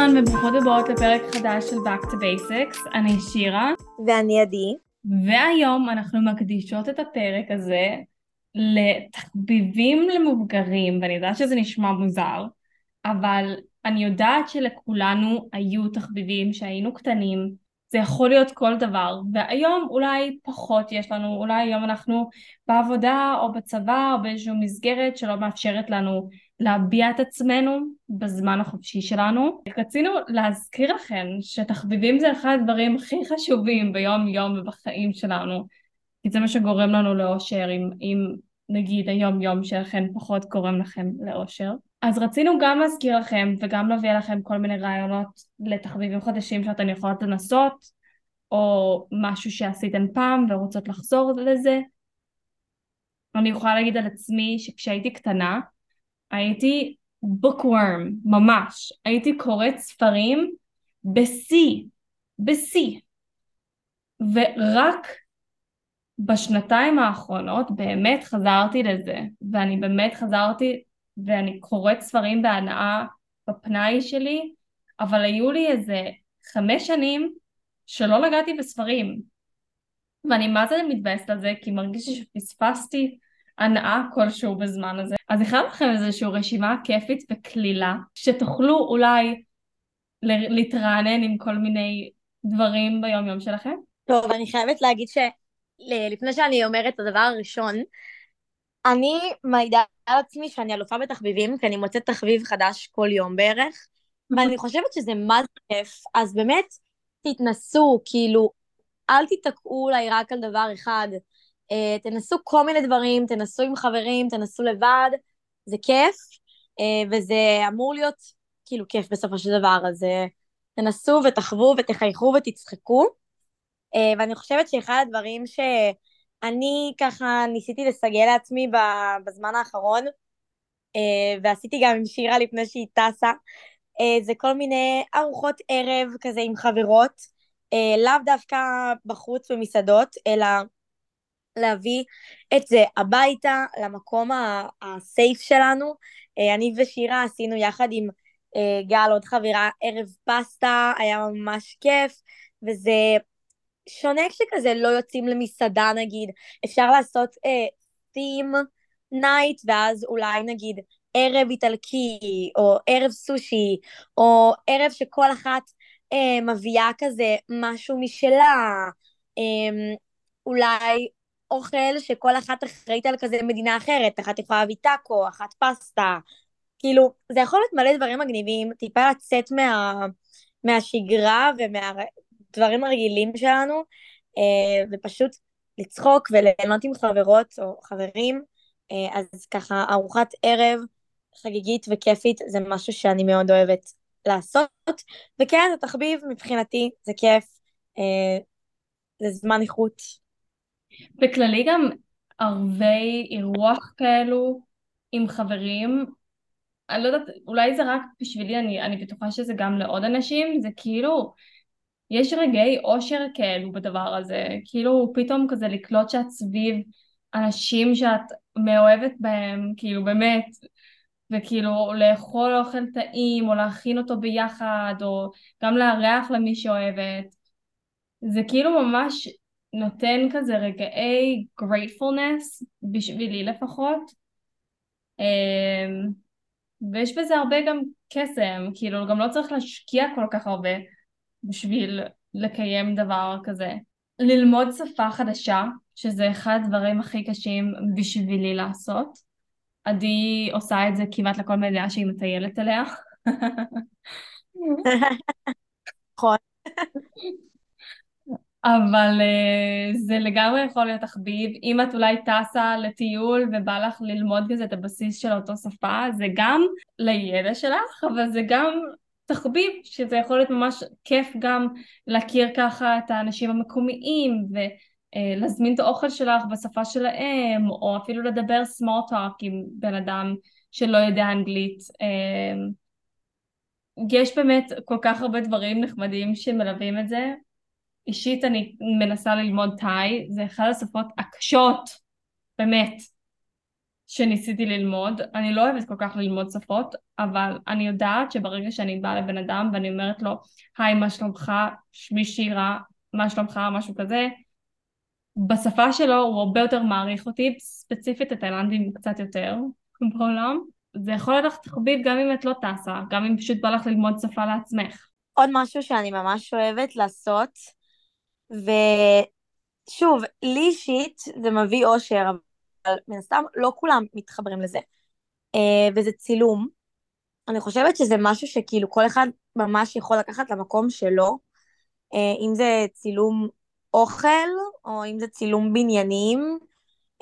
אהלן וברוכות הבאות לפרק חדש של Back to Basics, אני שירה. ואני עדי. והיום אנחנו מקדישות את הפרק הזה לתחביבים למבוגרים, ואני יודעת שזה נשמע מוזר, אבל אני יודעת שלכולנו היו תחביבים שהיינו קטנים, זה יכול להיות כל דבר, והיום אולי פחות יש לנו, אולי היום אנחנו בעבודה או בצבא או באיזושהי מסגרת שלא מאפשרת לנו להביע את עצמנו בזמן החופשי שלנו. רצינו להזכיר לכם שתחביבים זה אחד הדברים הכי חשובים ביום יום ובחיים שלנו, כי זה מה שגורם לנו לאושר, אם, אם נגיד היום יום שלכם פחות גורם לכם לאושר. אז רצינו גם להזכיר לכם וגם להביא לכם כל מיני רעיונות לתחביבים חדשים שאתן יכולות לנסות, או משהו שעשיתן פעם ורוצות לחזור לזה. אני יכולה להגיד על עצמי שכשהייתי קטנה, הייתי bookworm, ממש. הייתי קוראת ספרים בשיא, בשיא. ורק בשנתיים האחרונות באמת חזרתי לזה, ואני באמת חזרתי ואני קוראת ספרים בהנאה בפנאי שלי, אבל היו לי איזה חמש שנים שלא נגעתי בספרים. ואני מה זה מתבאסת על זה, כי מרגיש לי שפספסתי הנאה כלשהו בזמן הזה. אז הכנו לכם איזושהי רשימה כיפית וקלילה, שתוכלו אולי להתרענן עם כל מיני דברים ביום יום שלכם. טוב, אני חייבת להגיד שלפני שאני אומרת את הדבר הראשון, אני מעידה על עצמי שאני אלופה בתחביבים, כי אני מוצאת תחביב חדש כל יום בערך, ואני חושבת שזה מה זה כיף, אז באמת תתנסו, כאילו, אל תיתקעו אולי רק על דבר אחד, תנסו כל מיני דברים, תנסו עם חברים, תנסו לבד, זה כיף, אה, וזה אמור להיות כאילו כיף בסופו של דבר, אז אה, תנסו ותחוו ותחייכו ותצחקו, אה, ואני חושבת שאחד הדברים ש... אני ככה ניסיתי לסגל לעצמי בזמן האחרון, אה, ועשיתי גם עם שירה לפני שהיא טסה, אה, זה כל מיני ארוחות ערב כזה עם חברות, אה, לאו דווקא בחוץ במסעדות, אלא להביא את זה הביתה, למקום הסייף שלנו. אני ושירה עשינו יחד עם גל, עוד חברה, ערב פסטה, היה ממש כיף, וזה שונה כשכזה לא יוצאים למסעדה נגיד, אפשר לעשות אה, theme night ואז אולי נגיד ערב איטלקי או ערב סושי או ערב שכל אחת אה, מביאה כזה משהו משלה, אה, אולי אוכל שכל אחת אחראית על כזה מדינה אחרת, אחת יכולה להביא טאקו, אחת פסטה, כאילו זה יכול להיות מלא דברים מגניבים, טיפה לצאת מה, מהשגרה ומה... הדברים הרגילים שלנו, אה, ופשוט לצחוק וליהנות עם חברות או חברים, אה, אז ככה ארוחת ערב חגיגית וכיפית זה משהו שאני מאוד אוהבת לעשות, וכן, זה תחביב מבחינתי, זה כיף, אה, זה זמן איכות. בכללי גם ערבי אירוח כאלו עם חברים, אני לא יודעת, אולי זה רק בשבילי, אני, אני בטוחה שזה גם לעוד אנשים, זה כאילו יש רגעי אושר כאלו בדבר הזה, כאילו פתאום כזה לקלוט שאת סביב אנשים שאת מאוהבת בהם, כאילו באמת, וכאילו לאכול אוכל טעים או להכין אותו ביחד או גם לארח למי שאוהבת, זה כאילו ממש נותן כזה רגעי gratefulness, בשבילי לפחות, אמ, ויש בזה הרבה גם קסם, כאילו גם לא צריך להשקיע כל כך הרבה בשביל לקיים דבר כזה. ללמוד שפה חדשה, שזה אחד הדברים הכי קשים בשבילי לעשות. עדי עושה את זה כמעט לכל מדינה שהיא מטיילת אליה. נכון. אבל uh, זה לגמרי יכול להיות תחביב. אם את אולי טסה לטיול ובא לך ללמוד כזה את הבסיס של אותו שפה, זה גם לידע שלך, אבל זה גם תחביב, שזה יכול להיות ממש כיף גם להכיר ככה את האנשים המקומיים ולהזמין את האוכל שלך בשפה שלהם, או אפילו לדבר talk עם בן אדם שלא יודע אנגלית. אמ, יש באמת כל כך הרבה דברים נחמדים שמלווים את זה. אישית אני מנסה ללמוד תאי, זה אחת השפות הקשות, באמת, שניסיתי ללמוד. אני לא אוהבת כל כך ללמוד שפות, אבל אני יודעת שברגע שאני באה לבן אדם ואני אומרת לו, היי, מה שלומך? שמי שירה, מה שלומך? משהו כזה, בשפה שלו הוא הרבה יותר מעריך אותי, ספציפית התאילנדים קצת יותר בעולם. זה יכול להיות לך תחביב גם אם את לא טסה, גם אם פשוט בא לך ללמוד שפה לעצמך. עוד משהו שאני ממש אוהבת לעשות, ושוב, לי אישית זה מביא אושר, אבל מן הסתם לא כולם מתחברים לזה. אה, וזה צילום. אני חושבת שזה משהו שכאילו כל אחד ממש יכול לקחת למקום שלו, אה, אם זה צילום אוכל, או אם זה צילום בניינים,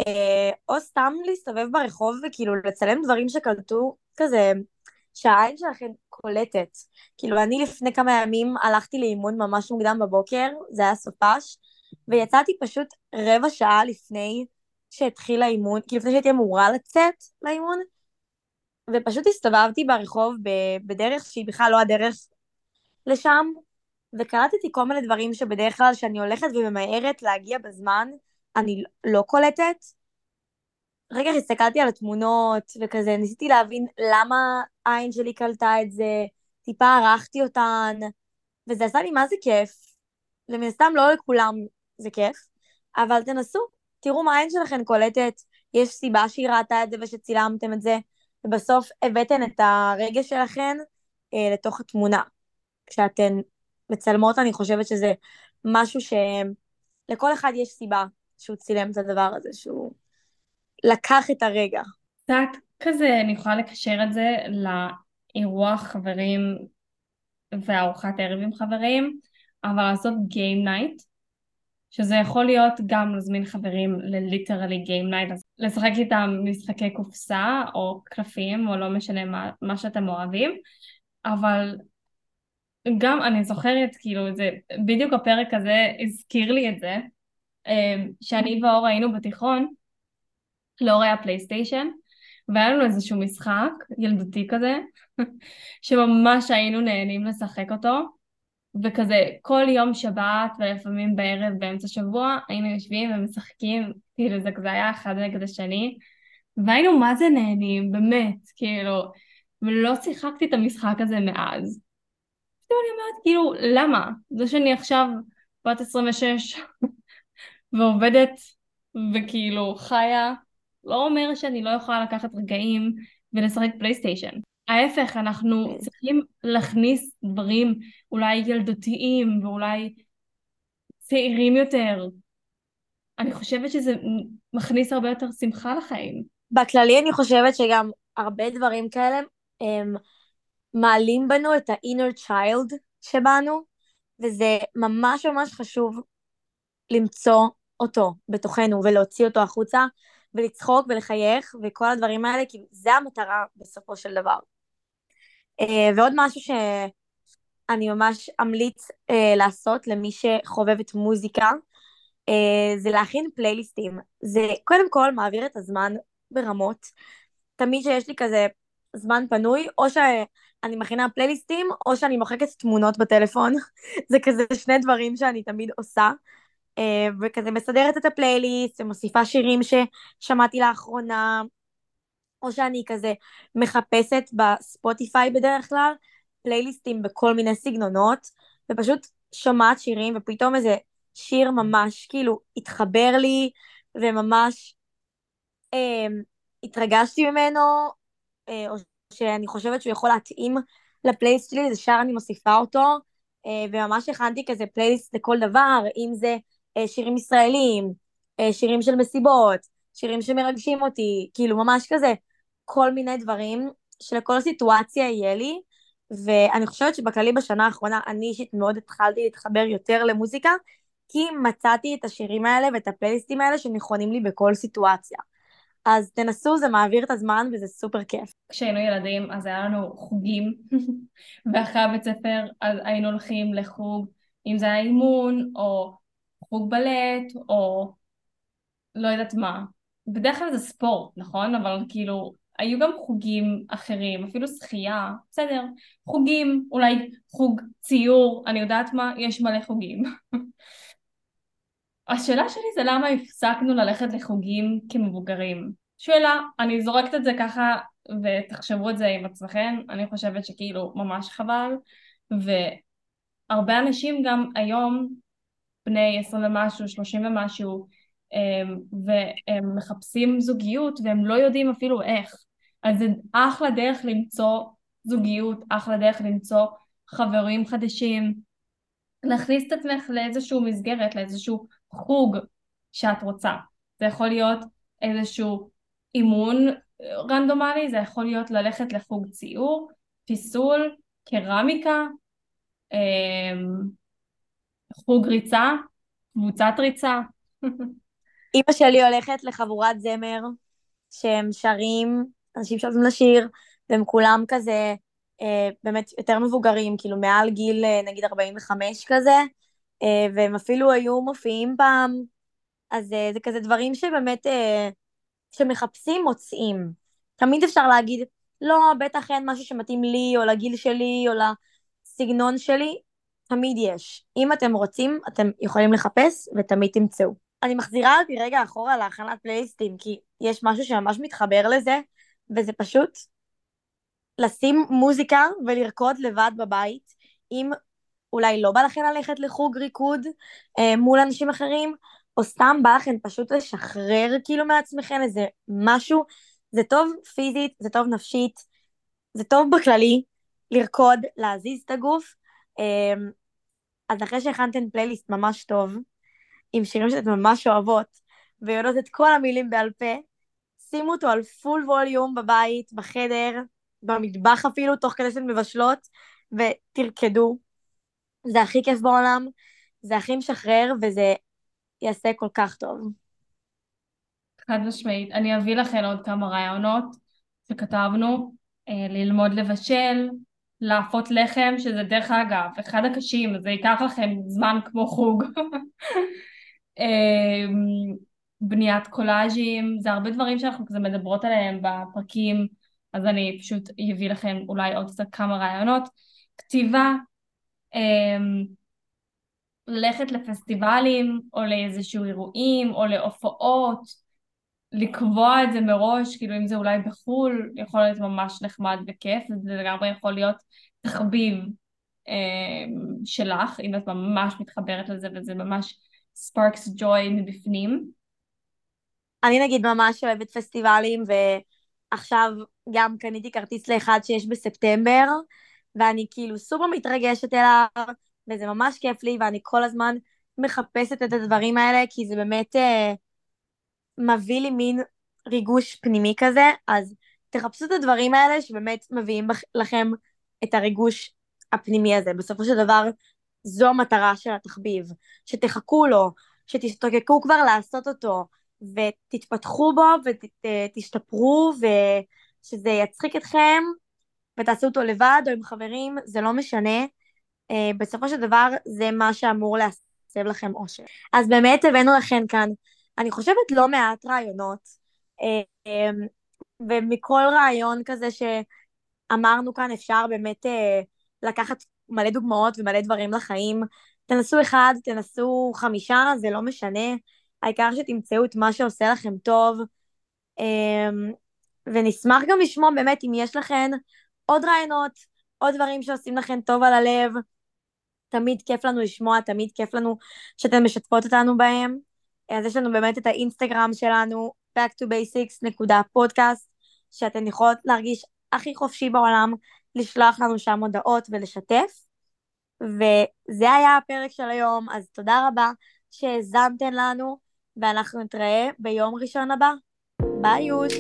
אה, או סתם להסתובב ברחוב וכאילו לצלם דברים שקלטו כזה, שהעין שלכם קולטת. כאילו אני לפני כמה ימים הלכתי לאימון ממש מוקדם בבוקר, זה היה סופש, ויצאתי פשוט רבע שעה לפני שהתחיל האימון, כאילו לפני שהייתי אמורה לצאת לאימון, ופשוט הסתובבתי ברחוב בדרך שהיא בכלל לא הדרך לשם, וקלטתי כל מיני דברים שבדרך כלל כשאני הולכת וממהרת להגיע בזמן, אני לא קולטת. רגע הסתכלתי על התמונות, וכזה ניסיתי להבין למה העין שלי קלטה את זה, טיפה ערכתי אותן, וזה עשה לי מה זה כיף. ומן הסתם לא לכולם זה כיף, אבל תנסו, תראו מה העין שלכם קולטת, יש סיבה שהיא ראתה את זה ושצילמתם את זה, ובסוף הבאתן את הרגש שלכם אה, לתוך התמונה. כשאתן מצלמות, אני חושבת שזה משהו שלכל אחד יש סיבה שהוא צילם את הדבר הזה, שהוא לקח את הרגע. קצת כזה, אני יכולה לקשר את זה לאירוח חברים וארוחת ערב עם חברים, אבל לעשות Game Night, שזה יכול להיות גם להזמין חברים לליטרלי Game Night, לשחק איתם משחקי קופסה או קלפים או לא משנה מה, מה שאתם אוהבים, אבל גם אני זוכרת, כאילו, זה, בדיוק הפרק הזה הזכיר לי את זה, אמ, שאני ואור היינו בתיכון, לאור היה פלייסטיישן, והיה לנו איזשהו משחק ילדותי כזה, שממש היינו נהנים לשחק אותו, וכזה כל יום שבת ולפעמים בערב באמצע שבוע היינו יושבים ומשחקים, כאילו זה כזה היה אחד נגד השני, והיינו מה זה נהנים, באמת, כאילו, ולא שיחקתי את המשחק הזה מאז. פתאום אני אומרת, כאילו, למה? זה שאני עכשיו בת 26 ועובדת וכאילו חיה, לא אומר שאני לא יכולה לקחת רגעים ולשחק פלייסטיישן. ההפך, אנחנו צריכים להכניס דברים אולי ילדותיים ואולי צעירים יותר. אני חושבת שזה מכניס הרבה יותר שמחה לחיים. בכללי אני חושבת שגם הרבה דברים כאלה הם מעלים בנו את ה-inner child שבנו, וזה ממש ממש חשוב למצוא אותו בתוכנו ולהוציא אותו החוצה ולצחוק ולחייך וכל הדברים האלה, כי זה המטרה בסופו של דבר. Uh, ועוד משהו שאני ממש אמליץ uh, לעשות למי שחובבת מוזיקה, uh, זה להכין פלייליסטים. זה קודם כל מעביר את הזמן ברמות. תמיד שיש לי כזה זמן פנוי, או שאני מכינה פלייליסטים, או שאני מוחקת תמונות בטלפון. זה כזה שני דברים שאני תמיד עושה. אה, וכזה מסדרת את הפלייליסט, ומוסיפה שירים ששמעתי לאחרונה, או שאני כזה מחפשת בספוטיפיי בדרך כלל, פלייליסטים בכל מיני סגנונות, ופשוט שומעת שירים, ופתאום איזה שיר ממש כאילו התחבר לי, וממש אה, התרגשתי ממנו, אה, או שאני חושבת שהוא יכול להתאים לפלייסט שלי, זה שר אני מוסיפה אותו, אה, וממש הכנתי כזה פלייסט לכל דבר, אם זה שירים ישראלים, שירים של מסיבות, שירים שמרגשים אותי, כאילו ממש כזה כל מיני דברים שלכל סיטואציה יהיה לי, ואני חושבת שבכללי בשנה האחרונה אני אישית מאוד התחלתי להתחבר יותר למוזיקה, כי מצאתי את השירים האלה ואת הפלייליסטים האלה שנכונים לי בכל סיטואציה. אז תנסו, זה מעביר את הזמן וזה סופר כיף. כשהיינו ילדים אז היה לנו חוגים, ואחרי הבית ספר אז היינו הולכים לחוג, אם זה היה אימון, או חוג בלט, או לא יודעת מה. בדרך כלל זה ספורט, נכון? אבל כאילו, היו גם חוגים אחרים, אפילו שחייה, בסדר, חוגים, אולי חוג ציור, אני יודעת מה, יש מלא חוגים. השאלה שלי זה למה הפסקנו ללכת לחוגים כמבוגרים. שאלה, אני זורקת את זה ככה ותחשבו את זה עם עצמכם, אני חושבת שכאילו ממש חבל, והרבה אנשים גם היום, בני עשרים ומשהו, שלושים ומשהו, והם מחפשים זוגיות והם לא יודעים אפילו איך. אז זה אחלה דרך למצוא זוגיות, אחלה דרך למצוא חברים חדשים, להכניס את עצמך לאיזשהו מסגרת, לאיזשהו חוג שאת רוצה. זה יכול להיות איזשהו אימון רנדומלי, זה יכול להיות ללכת לחוג ציור, פיסול, קרמיקה, אמ, חוג ריצה, קבוצת ריצה. אימא שלי הולכת לחבורת זמר, שהם שרים, אנשים שאוהבים לשיר, והם כולם כזה אה, באמת יותר מבוגרים, כאילו מעל גיל אה, נגיד 45 כזה, אה, והם אפילו היו מופיעים פעם, אז אה, זה כזה דברים שבאמת, אה, שמחפשים מוצאים. תמיד אפשר להגיד, לא, בטח אין משהו שמתאים לי, או לגיל שלי, או לסגנון שלי, תמיד יש. אם אתם רוצים, אתם יכולים לחפש, ותמיד תמצאו. אני מחזירה אותי רגע אחורה להכנת פלייליסטים, כי יש משהו שממש מתחבר לזה, וזה פשוט לשים מוזיקה ולרקוד לבד בבית, אם אולי לא בא לכם ללכת לחוג ריקוד אה, מול אנשים אחרים, או סתם בא לכם פשוט לשחרר כאילו מעצמכם איזה משהו, זה טוב פיזית, זה טוב נפשית, זה טוב בכללי, לרקוד, להזיז את הגוף. אה, אז אחרי שהכנתם פלייליסט ממש טוב, עם שירים שאתם ממש אוהבות, ויודעות את כל המילים בעל פה, שימו אותו על פול ווליום בבית, בחדר, במטבח אפילו, תוך כדי שאתן מבשלות, ותרקדו. זה הכי כיף בעולם, זה הכי משחרר, וזה יעשה כל כך טוב. חד משמעית. אני אביא לכם עוד כמה רעיונות שכתבנו, אה, ללמוד לבשל, לאפות לחם, שזה דרך אגב, אחד הקשים, זה ייקח לכם זמן כמו חוג. אמ, בניית קולאז'ים, זה הרבה דברים שאנחנו כזה מדברות עליהם בפרקים, אז אני פשוט אביא לכם אולי עוד קצת כמה רעיונות. כתיבה, אמ, ללכת לפסטיבלים או לאיזשהו אירועים או להופעות, לקבוע את זה מראש, כאילו אם זה אולי בחו"ל, יכול להיות ממש נחמד וכיף, זה לגמרי יכול להיות תחביב אה, שלך, אם את ממש מתחברת לזה וזה ממש ספארקס ג'וי מבפנים. אני נגיד ממש אוהבת פסטיבלים, ועכשיו גם קניתי כרטיס לאחד שיש בספטמבר, ואני כאילו סופר מתרגשת אליו, וזה ממש כיף לי, ואני כל הזמן מחפשת את הדברים האלה, כי זה באמת אה, מביא לי מין ריגוש פנימי כזה, אז תחפשו את הדברים האלה שבאמת מביאים לכם את הריגוש הפנימי הזה. בסופו של דבר, זו המטרה של התחביב, שתחכו לו, שתשתוקקו כבר לעשות אותו, ותתפתחו בו ותשתפרו, ושזה יצחיק אתכם, ותעשו אותו לבד או עם חברים, זה לא משנה. אה, בסופו של דבר זה מה שאמור להסב לכם אושר. אז באמת הבאנו לכם כאן, אני חושבת לא מעט רעיונות, אה, אה, ומכל רעיון כזה שאמרנו כאן אפשר באמת לקחת מלא דוגמאות ומלא דברים לחיים. תנסו אחד, תנסו חמישה, זה לא משנה. העיקר שתמצאו את מה שעושה לכם טוב. אמ, ונשמח גם לשמוע באמת אם יש לכם עוד רעיונות, עוד דברים שעושים לכם טוב על הלב. תמיד כיף לנו לשמוע, תמיד כיף לנו שאתן משתפות אותנו בהם. אז יש לנו באמת את האינסטגרם שלנו, back to basics.podcast, שאתן יכולות להרגיש הכי חופשי בעולם, לשלוח לנו שם הודעות ולשתף. וזה היה הפרק של היום, אז תודה רבה שהאזנתן לנו, ואנחנו נתראה ביום ראשון הבא. ביי יוש!